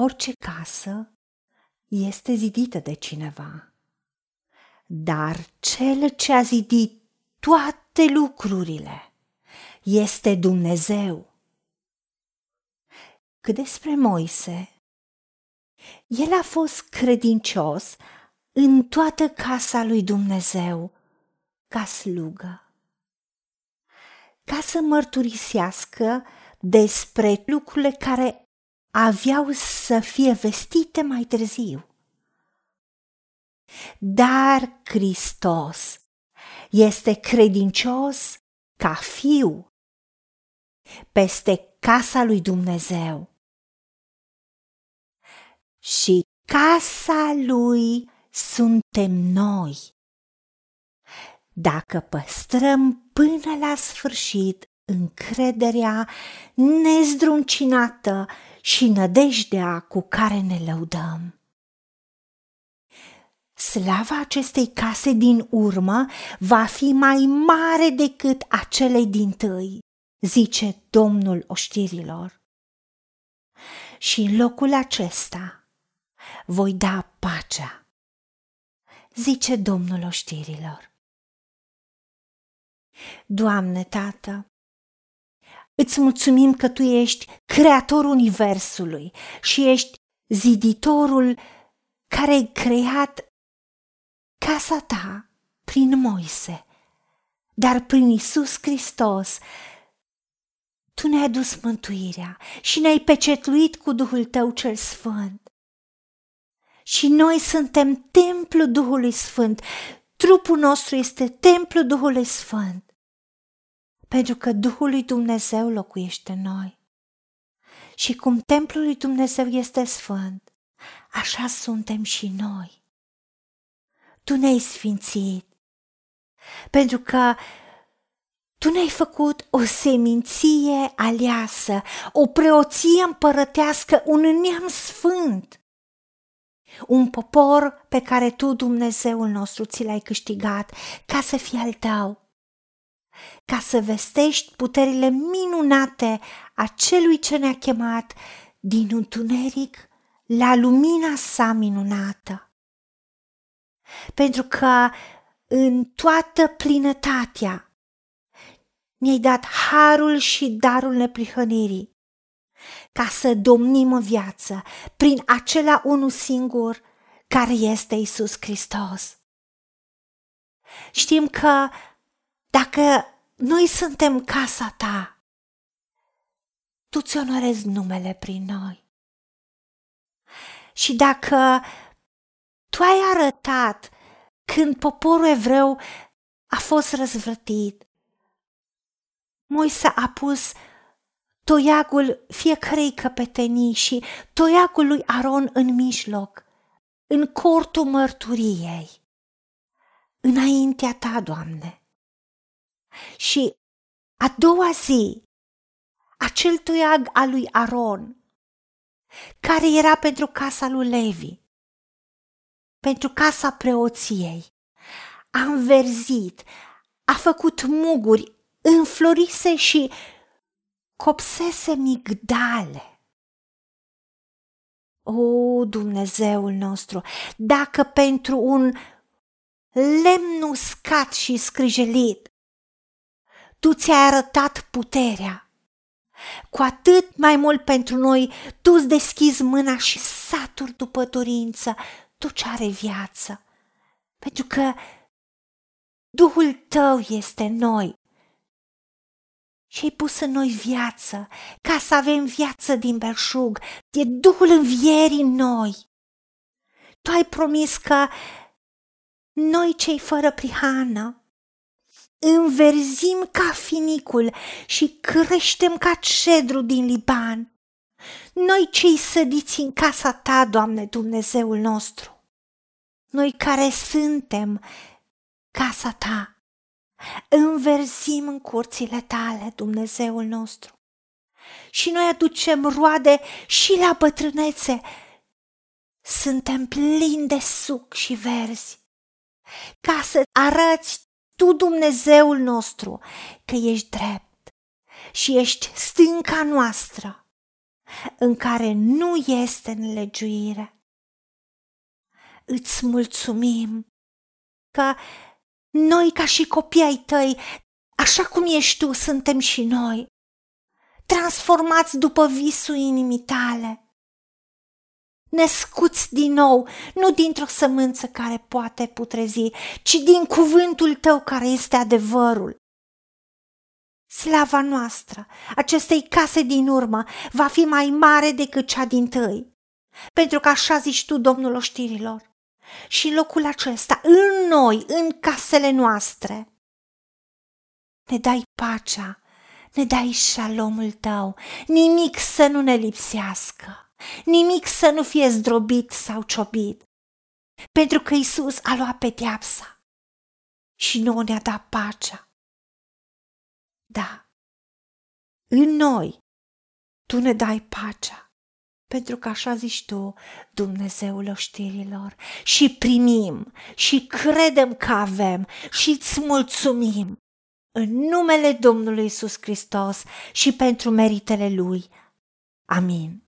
Orice casă este zidită de cineva, dar cel ce a zidit toate lucrurile este Dumnezeu. Cât despre Moise, el a fost credincios în toată casa lui Dumnezeu ca slugă, ca să mărturisească despre lucrurile care aveau să fie vestite mai târziu. Dar Hristos este credincios ca fiu peste casa lui Dumnezeu. Și casa lui suntem noi. Dacă păstrăm până la sfârșit încrederea nezdruncinată și nădejdea cu care ne lăudăm. Slava acestei case din urmă va fi mai mare decât acelei din tâi, zice Domnul oștirilor. Și în locul acesta voi da pacea, zice Domnul oștirilor. Doamne, Tată, Îți mulțumim că Tu ești creatorul Universului și ești ziditorul care ai creat casa ta prin Moise, dar prin Isus Hristos tu ne-ai adus mântuirea și ne-ai pecetluit cu Duhul Tău cel Sfânt. Și noi suntem templul Duhului Sfânt. Trupul nostru este templul Duhului Sfânt pentru că Duhul lui Dumnezeu locuiește în noi. Și cum templul lui Dumnezeu este sfânt, așa suntem și noi. Tu ne-ai sfințit, pentru că tu ne-ai făcut o seminție aleasă, o preoție împărătească, un neam sfânt, un popor pe care tu, Dumnezeul nostru, ți l-ai câștigat ca să fie al tău ca să vestești puterile minunate a celui ce ne-a chemat din întuneric la lumina sa minunată. Pentru că în toată plinătatea ne-ai dat harul și darul neprihănirii, ca să domnim în viață prin acela unul singur care este Isus Hristos. Știm că dacă noi suntem casa ta, tu ți onorezi numele prin noi. Și dacă tu ai arătat când poporul evreu a fost răzvrătit, Moise a pus toiagul fiecarei căpetenii și toiagul lui Aron în mijloc, în cortul mărturiei, înaintea ta, Doamne. Și a doua zi, acel toiag al lui Aron, care era pentru casa lui Levi, pentru casa preoției, a înverzit, a făcut muguri, înflorise și copsese migdale. O, Dumnezeul nostru, dacă pentru un lemn uscat și scrijelit tu ți-ai arătat puterea. Cu atât mai mult pentru noi, tu îți deschizi mâna și saturi după dorință tot ce are viață. Pentru că Duhul tău este în noi și ai pus în noi viață, ca să avem viață din belșug, e Duhul învierii în noi. Tu ai promis că noi cei fără prihană înverzim ca finicul și creștem ca cedru din Liban. Noi cei sădiți în casa ta, Doamne Dumnezeul nostru, noi care suntem casa ta, înverzim în curțile tale, Dumnezeul nostru. Și noi aducem roade și la bătrânețe. Suntem plini de suc și verzi, ca să arăți tu, Dumnezeul nostru, că ești drept și ești stânca noastră în care nu este nelegiuire. Îți mulțumim că noi, ca și copii ai tăi, așa cum ești tu, suntem și noi, transformați după visul inimii tale născuți din nou, nu dintr-o sămânță care poate putrezi, ci din cuvântul tău care este adevărul. Slava noastră, acestei case din urmă, va fi mai mare decât cea din tăi, pentru că așa zici tu, Domnul oștirilor. Și locul acesta, în noi, în casele noastre, ne dai pacea, ne dai șalomul tău, nimic să nu ne lipsească nimic să nu fie zdrobit sau ciobit, pentru că Isus a luat pedeapsa și nu ne-a dat pacea. Da, în noi tu ne dai pacea, pentru că așa zici tu, Dumnezeul oștirilor, și primim și credem că avem și îți mulțumim în numele Domnului Isus Hristos și pentru meritele Lui. Amin.